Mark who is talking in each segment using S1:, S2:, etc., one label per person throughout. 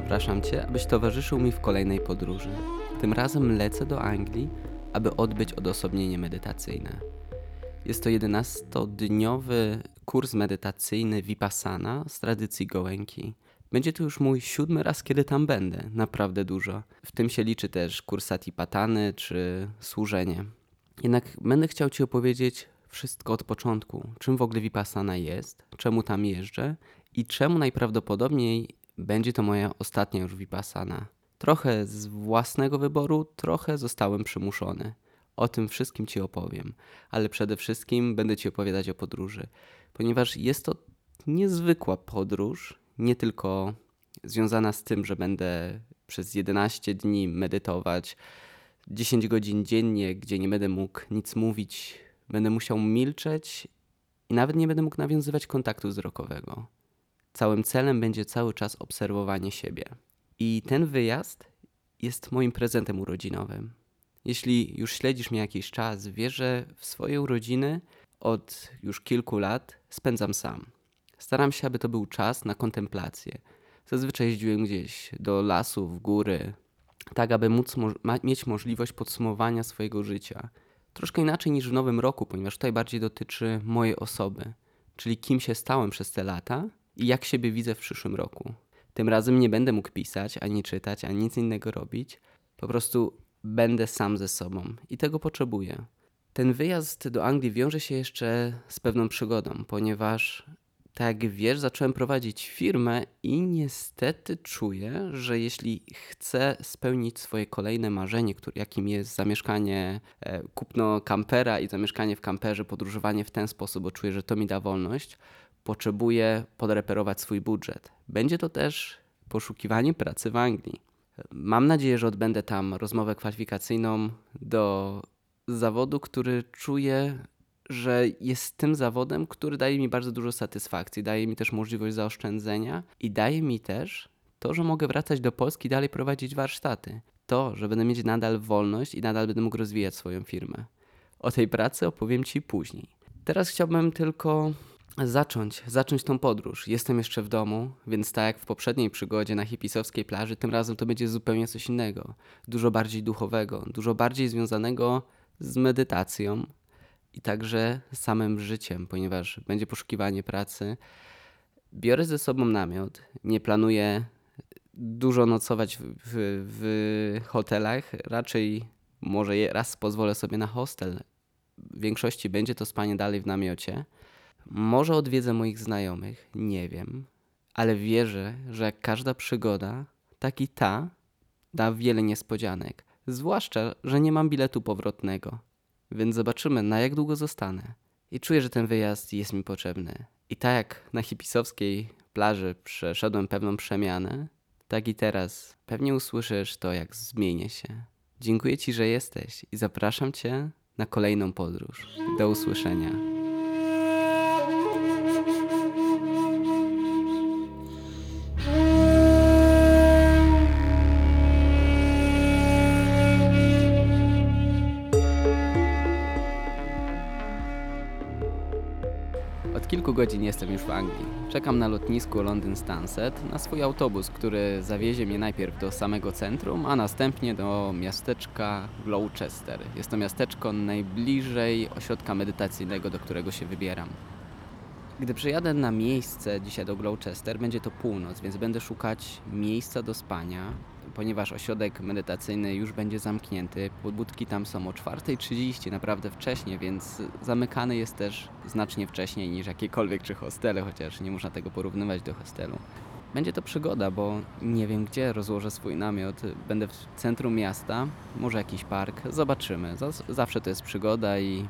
S1: Zapraszam Cię, abyś towarzyszył mi w kolejnej podróży. Tym razem lecę do Anglii, aby odbyć odosobnienie medytacyjne. Jest to 11-dniowy kurs medytacyjny Vipassana z tradycji Goenki. Będzie to już mój siódmy raz, kiedy tam będę. Naprawdę dużo. W tym się liczy też kurs Satipatany czy służenie. Jednak będę chciał Ci opowiedzieć wszystko od początku. Czym w ogóle Vipassana jest, czemu tam jeżdżę i czemu najprawdopodobniej będzie to moja ostatnia już Vipassana. Trochę z własnego wyboru, trochę zostałem przymuszony. O tym wszystkim Ci opowiem, ale przede wszystkim będę Ci opowiadać o podróży, ponieważ jest to niezwykła podróż, nie tylko związana z tym, że będę przez 11 dni medytować 10 godzin dziennie, gdzie nie będę mógł nic mówić, będę musiał milczeć i nawet nie będę mógł nawiązywać kontaktu wzrokowego. Całym celem będzie cały czas obserwowanie siebie. I ten wyjazd jest moim prezentem urodzinowym. Jeśli już śledzisz mnie jakiś czas, wiesz, że w swoje urodziny od już kilku lat spędzam sam. Staram się, aby to był czas na kontemplację. Zazwyczaj jeździłem gdzieś do lasu, w góry, tak aby móc mo mieć możliwość podsumowania swojego życia. Troszkę inaczej niż w nowym roku, ponieważ tutaj bardziej dotyczy mojej osoby, czyli kim się stałem przez te lata i jak siebie widzę w przyszłym roku. Tym razem nie będę mógł pisać, ani czytać, ani nic innego robić. Po prostu będę sam ze sobą i tego potrzebuję. Ten wyjazd do Anglii wiąże się jeszcze z pewną przygodą, ponieważ tak jak wiesz, zacząłem prowadzić firmę i niestety czuję, że jeśli chcę spełnić swoje kolejne marzenie, jakim jest zamieszkanie, e, kupno kampera i zamieszkanie w kamperze, podróżowanie w ten sposób, bo czuję, że to mi da wolność, potrzebuję podreperować swój budżet. Będzie to też poszukiwanie pracy w Anglii. Mam nadzieję, że odbędę tam rozmowę kwalifikacyjną do zawodu, który czuję, że jest tym zawodem, który daje mi bardzo dużo satysfakcji, daje mi też możliwość zaoszczędzenia i daje mi też to, że mogę wracać do Polski i dalej prowadzić warsztaty. To, że będę mieć nadal wolność i nadal będę mógł rozwijać swoją firmę. O tej pracy opowiem Ci później. Teraz chciałbym tylko zacząć, zacząć tą podróż. Jestem jeszcze w domu, więc tak jak w poprzedniej przygodzie na hipisowskiej plaży, tym razem to będzie zupełnie coś innego. Dużo bardziej duchowego, dużo bardziej związanego z medytacją i także samym życiem, ponieważ będzie poszukiwanie pracy. Biorę ze sobą namiot, nie planuję dużo nocować w, w, w hotelach, raczej może raz pozwolę sobie na hostel. W większości będzie to spanie dalej w namiocie. Może odwiedzę moich znajomych, nie wiem, ale wierzę, że jak każda przygoda, tak i ta da wiele niespodzianek. Zwłaszcza, że nie mam biletu powrotnego, więc zobaczymy, na jak długo zostanę. I czuję, że ten wyjazd jest mi potrzebny. I tak jak na hipisowskiej plaży przeszedłem pewną przemianę, tak i teraz pewnie usłyszysz to, jak zmienię się. Dziękuję Ci, że jesteś i zapraszam Cię na kolejną podróż. Do usłyszenia. Kilku godzin jestem już w Anglii. Czekam na lotnisku London Stansted na swój autobus, który zawiezie mnie najpierw do samego centrum, a następnie do miasteczka Gloucester. Jest to miasteczko najbliżej ośrodka medytacyjnego, do którego się wybieram. Gdy przyjadę na miejsce dzisiaj do Gloucester, będzie to północ, więc będę szukać miejsca do spania, ponieważ ośrodek medytacyjny już będzie zamknięty. Budki tam są o 4.30, naprawdę wcześnie, więc zamykany jest też znacznie wcześniej niż jakiekolwiek czy hostele, chociaż nie można tego porównywać do hostelu. Będzie to przygoda, bo nie wiem gdzie rozłożę swój namiot. Będę w centrum miasta, może jakiś park, zobaczymy. Zawsze to jest przygoda i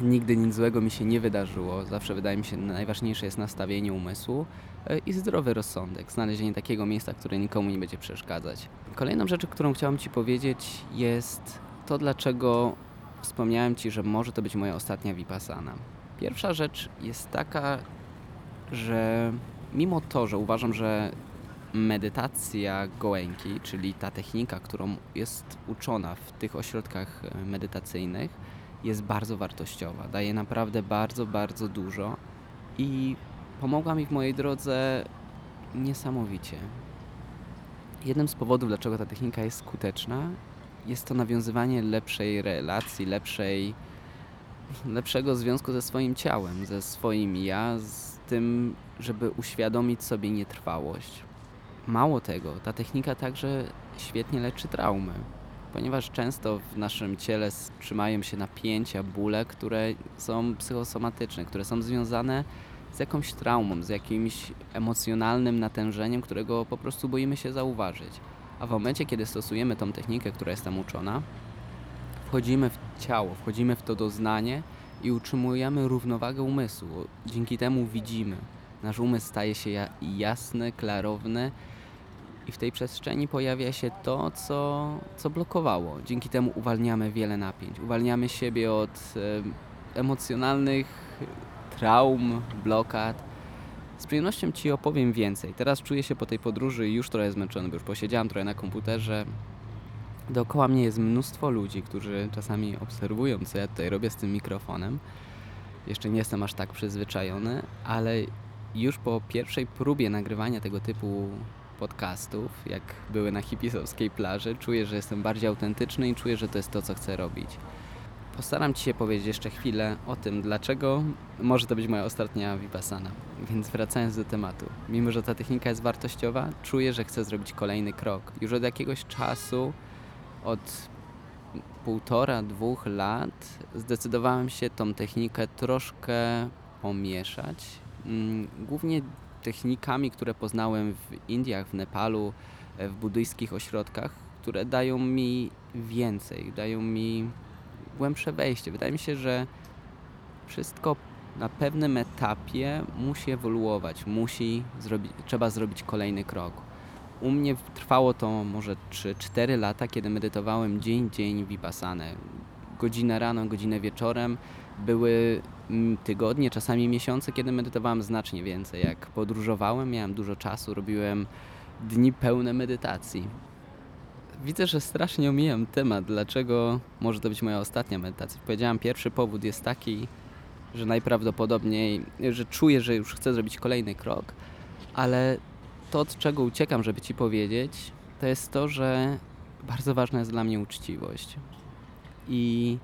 S1: nigdy nic złego mi się nie wydarzyło. Zawsze wydaje mi się najważniejsze jest nastawienie umysłu e, i zdrowy rozsądek, znalezienie takiego miejsca, które nikomu nie będzie przeszkadzać. Kolejną rzeczą, którą chciałem Ci powiedzieć jest to, dlaczego wspomniałem Ci, że może to być moja ostatnia vipassana. Pierwsza rzecz jest taka, że mimo to, że uważam, że medytacja gołęki, czyli ta technika, którą jest uczona w tych ośrodkach e, medytacyjnych, jest bardzo wartościowa. Daje naprawdę bardzo, bardzo dużo i pomogła mi w mojej drodze niesamowicie. Jednym z powodów, dlaczego ta technika jest skuteczna, jest to nawiązywanie lepszej relacji, lepszej, lepszego związku ze swoim ciałem, ze swoim ja, z tym, żeby uświadomić sobie nietrwałość. Mało tego, ta technika także świetnie leczy traumy, ponieważ często w naszym ciele trzymają się napięcia, bóle, które są psychosomatyczne, które są związane z jakąś traumą, z jakimś emocjonalnym natężeniem, którego po prostu boimy się zauważyć. A w momencie, kiedy stosujemy tą technikę, która jest tam uczona, wchodzimy w ciało, wchodzimy w to doznanie i utrzymujemy równowagę umysłu. Dzięki temu widzimy. Nasz umysł staje się jasny, klarowny i w tej przestrzeni pojawia się to, co, co blokowało. Dzięki temu uwalniamy wiele napięć, uwalniamy siebie od e, emocjonalnych traum, blokad. Z przyjemnością Ci opowiem więcej. Teraz czuję się po tej podróży już trochę zmęczony, bo już posiedziałem trochę na komputerze. Dookoła mnie jest mnóstwo ludzi, którzy czasami obserwują, co ja tutaj robię z tym mikrofonem. Jeszcze nie jestem aż tak przyzwyczajony, ale już po pierwszej próbie nagrywania tego typu podcastów, jak były na hipisowskiej plaży, czuję, że jestem bardziej autentyczny i czuję, że to jest to, co chcę robić. Postaram Ci się powiedzieć jeszcze chwilę o tym, dlaczego może to być moja ostatnia vipassana. Więc wracając do tematu. Mimo, że ta technika jest wartościowa, czuję, że chcę zrobić kolejny krok. Już od jakiegoś czasu, od półtora, dwóch lat, zdecydowałem się tą technikę troszkę pomieszać. Mm, głównie technikami, które poznałem w Indiach, w Nepalu, w buddyjskich ośrodkach, które dają mi więcej, dają mi głębsze wejście. Wydaje mi się, że wszystko na pewnym etapie musi ewoluować, musi zrobić, trzeba zrobić kolejny krok. U mnie trwało to może 3-4 lata, kiedy medytowałem dzień, dzień vipassanę. Godzinę rano, godzinę wieczorem. Były mm, tygodnie, czasami miesiące, kiedy medytowałem znacznie więcej. Jak podróżowałem, miałem dużo czasu, robiłem dni pełne medytacji widzę, że strasznie omijam temat, dlaczego może to być moja ostatnia medytacja. Powiedziałam, pierwszy powód jest taki, że najprawdopodobniej, że czuję, że już chcę zrobić kolejny krok, ale to, od czego uciekam, żeby Ci powiedzieć, to jest to, że bardzo ważna jest dla mnie uczciwość. I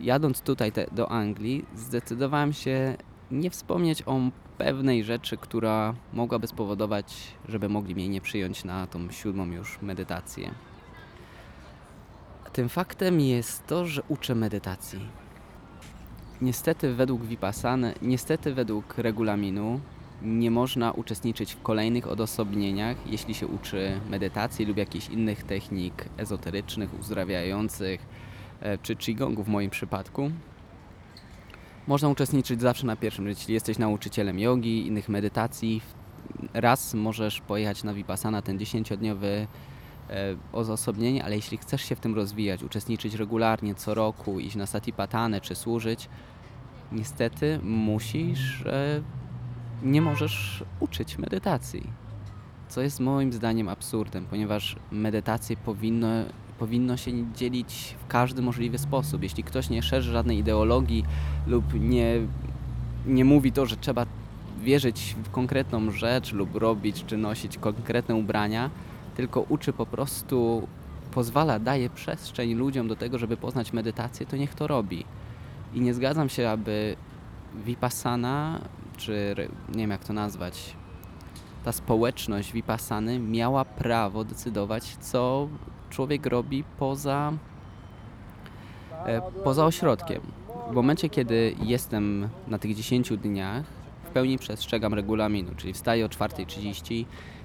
S1: jadąc tutaj te, do Anglii, zdecydowałem się nie wspomnieć o pewnej rzeczy, która mogłaby spowodować, żeby mogli mnie nie przyjąć na tą siódmą już medytację. Tym faktem jest to, że uczę medytacji. Niestety według Vipassany, niestety według regulaminu nie można uczestniczyć w kolejnych odosobnieniach, jeśli się uczy medytacji lub jakichś innych technik ezoterycznych, uzdrawiających, czy Qigongu w moim przypadku, można uczestniczyć zawsze na pierwszym, jeśli jesteś nauczycielem jogi, innych medytacji. Raz możesz pojechać na Vipassana, ten 10-dniowy e, ozosobnienie, ale jeśli chcesz się w tym rozwijać, uczestniczyć regularnie co roku, iść na Satipatane czy służyć, niestety musisz, e, nie możesz uczyć medytacji. Co jest moim zdaniem absurdem, ponieważ medytacje powinno powinno się dzielić w każdy możliwy sposób. Jeśli ktoś nie szerzy żadnej ideologii lub nie, nie mówi to, że trzeba wierzyć w konkretną rzecz lub robić czy nosić konkretne ubrania, tylko uczy po prostu, pozwala, daje przestrzeń ludziom do tego, żeby poznać medytację, to niech to robi. I nie zgadzam się, aby Vipassana, czy nie wiem jak to nazwać, ta społeczność Vipassany miała prawo decydować, co człowiek robi poza, e, poza ośrodkiem. W momencie, kiedy jestem na tych 10 dniach, w pełni przestrzegam regulaminu, czyli wstaję o 4.30,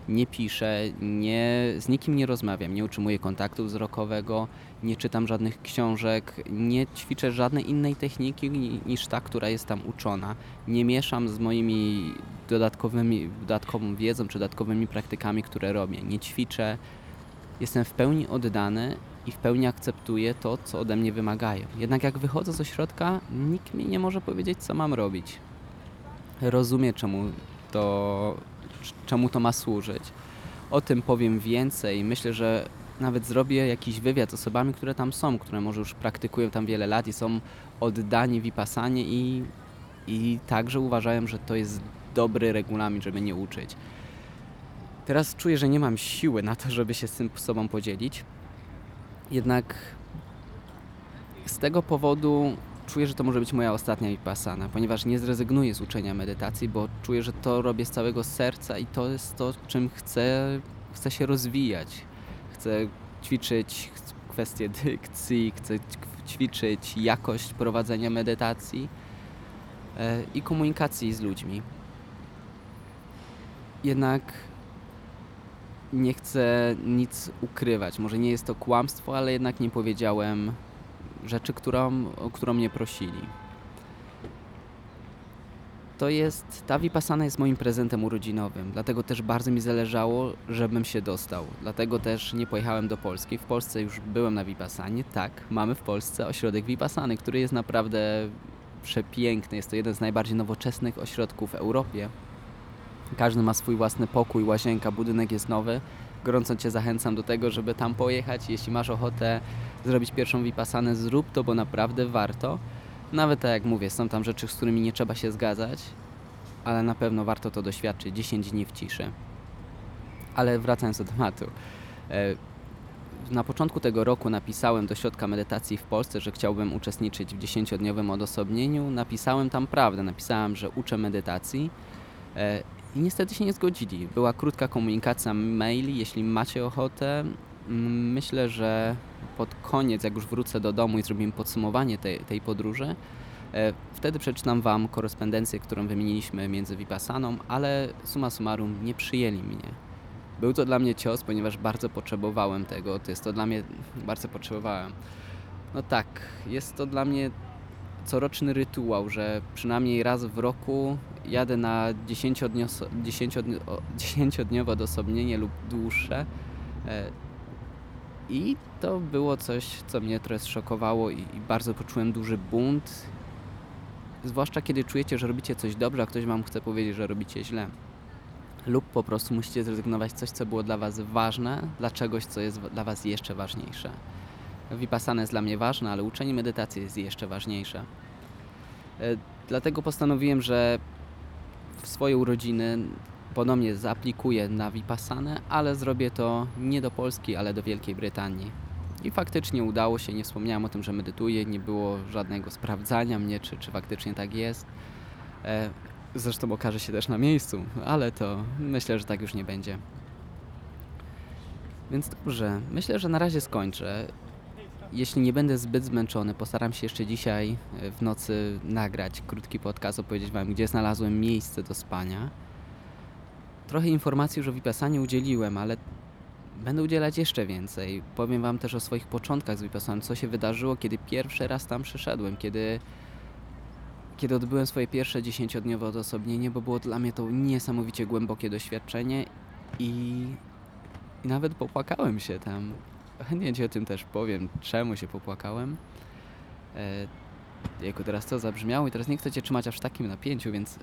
S1: nie piszę, nie, z nikim nie rozmawiam, nie utrzymuję kontaktu wzrokowego, nie czytam żadnych książek, nie ćwiczę żadnej innej techniki niż ta, która jest tam uczona. Nie mieszam z moimi dodatkowymi, dodatkową wiedzą czy dodatkowymi praktykami, które robię. Nie ćwiczę, jestem w pełni oddany i w pełni akceptuję to, co ode mnie wymagają. Jednak jak wychodzę z ośrodka, nikt mi nie może powiedzieć, co mam robić. Rozumiem, czemu to, czemu to ma służyć. O tym powiem więcej. Myślę, że nawet zrobię jakiś wywiad z osobami, które tam są, które może już praktykują tam wiele lat i są oddani Vipassanie i, i także uważają, że to jest dobry regulamin, żeby nie uczyć. Teraz czuję, że nie mam siły na to, żeby się z tym sobą podzielić. Jednak z tego powodu czuję, że to może być moja ostatnia vipassana, ponieważ nie zrezygnuję z uczenia medytacji, bo czuję, że to robię z całego serca i to jest to, czym chcę, chcę się rozwijać. Chcę ćwiczyć kwestie dykcji, chcę ćwiczyć jakość prowadzenia medytacji e, i komunikacji z ludźmi. Jednak nie chcę nic ukrywać. Może nie jest to kłamstwo, ale jednak nie powiedziałem rzeczy, którą, o którą mnie prosili. To jest, ta Vipassana jest moim prezentem urodzinowym, dlatego też bardzo mi zależało, żebym się dostał. Dlatego też nie pojechałem do Polski. W Polsce już byłem na Vipassanie. Tak, mamy w Polsce ośrodek Vipassany, który jest naprawdę przepiękny. Jest to jeden z najbardziej nowoczesnych ośrodków w Europie. Każdy ma swój własny pokój, łazienka, budynek jest nowy. Gorąco Cię zachęcam do tego, żeby tam pojechać. Jeśli masz ochotę zrobić pierwszą Vipassanę, zrób to, bo naprawdę warto. Nawet tak jak mówię, są tam rzeczy, z którymi nie trzeba się zgadzać, ale na pewno warto to doświadczyć 10 dni w ciszy. Ale wracając do tematu. E, na początku tego roku napisałem do środka medytacji w Polsce, że chciałbym uczestniczyć w 10-dniowym odosobnieniu. Napisałem tam prawdę, napisałem, że uczę medytacji e, i niestety się nie zgodzili. Była krótka komunikacja maili, jeśli macie ochotę. Mm, myślę, że pod koniec, jak już wrócę do domu i zrobimy podsumowanie tej, tej podróży, e, wtedy przeczytam Wam korespondencję, którą wymieniliśmy między Vipassaną, ale summa summarum nie przyjęli mnie. Był to dla mnie cios, ponieważ bardzo potrzebowałem tego. To jest to dla mnie, bardzo potrzebowałem. No tak, jest to dla mnie coroczny rytuał, że przynajmniej raz w roku jadę na 10-dniowe odosobnienie lub dłuższe. E, I to było coś, co mnie trochę zszokowało i, i bardzo poczułem duży bunt. Zwłaszcza kiedy czujecie, że robicie coś dobrze, a ktoś wam chce powiedzieć, że robicie źle. Lub po prostu musicie zrezygnować coś, co było dla was ważne, dla czegoś, co jest dla was jeszcze ważniejsze. Vipassana jest dla mnie ważna, ale uczenie medytacji jest jeszcze ważniejsze. E, dlatego postanowiłem, że w swoje urodziny ponownie zaaplikuję na Vipassanę, ale zrobię to nie do Polski, ale do Wielkiej Brytanii. I faktycznie udało się, nie wspomniałem o tym, że medytuję, nie było żadnego sprawdzania mnie, czy, czy faktycznie tak jest. E, zresztą okaże się też na miejscu, ale to myślę, że tak już nie będzie. Więc dobrze, myślę, że na razie skończę. Jeśli nie będę zbyt zmęczony, postaram się jeszcze dzisiaj e, w nocy nagrać krótki podcast, opowiedzieć Wam, gdzie znalazłem miejsce do spania. Trochę informacji już o Vipassanie udzieliłem, ale będę udzielać jeszcze więcej. Powiem Wam też o swoich początkach z Vipassaną, co się wydarzyło, kiedy pierwszy raz tam przyszedłem, kiedy, kiedy odbyłem swoje pierwsze dziesięciodniowe odosobnienie, bo było dla mnie to niesamowicie głębokie doświadczenie i, i nawet popłakałem się tam chętnie Ci o tym też powiem, czemu się popłakałem. E, jako teraz to zabrzmiało i teraz nie chcę Cię trzymać aż w takim napięciu, więc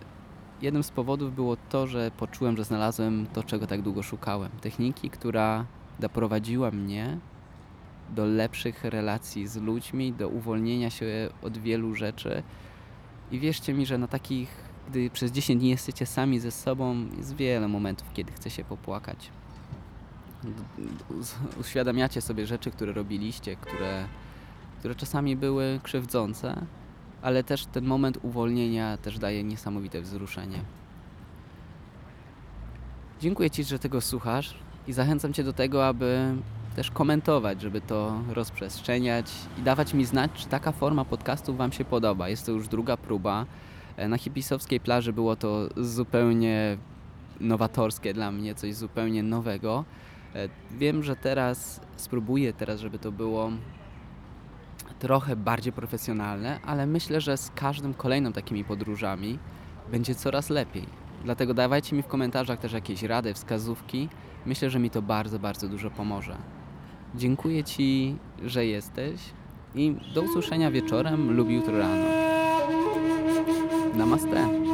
S1: jednym z powodów było to, że poczułem, że znalazłem to, czego tak długo szukałem. Techniki, która doprowadziła mnie do lepszych relacji z ludźmi, do uwolnienia się od wielu rzeczy. I wierzcie mi, że na takich, gdy przez 10 dni jesteście sami ze sobą, jest wiele momentów, kiedy chce się popłakać uświadamiacie sobie rzeczy, które robiliście, które, które czasami były krzywdzące, ale też ten moment uwolnienia też daje niesamowite wzruszenie. Dziękuję Ci, że tego słuchasz i zachęcam Cię do tego, aby też komentować, żeby to rozprzestrzeniać i dawać mi znać, czy taka forma podcastu Wam się podoba. Jest to już druga próba. E, na hipisowskiej plaży było to zupełnie nowatorskie dla mnie, coś zupełnie nowego. E, wiem, że teraz spróbuję teraz, żeby to było trochę bardziej profesjonalne, ale myślę, że z każdym kolejną takimi podróżami będzie coraz lepiej. Dlatego dawajcie mi w komentarzach też jakieś rady, wskazówki. Myślę, że mi to bardzo, bardzo dużo pomoże. Dziękuję Ci, że jesteś i do usłyszenia wieczorem lub jutro rano. Namaste.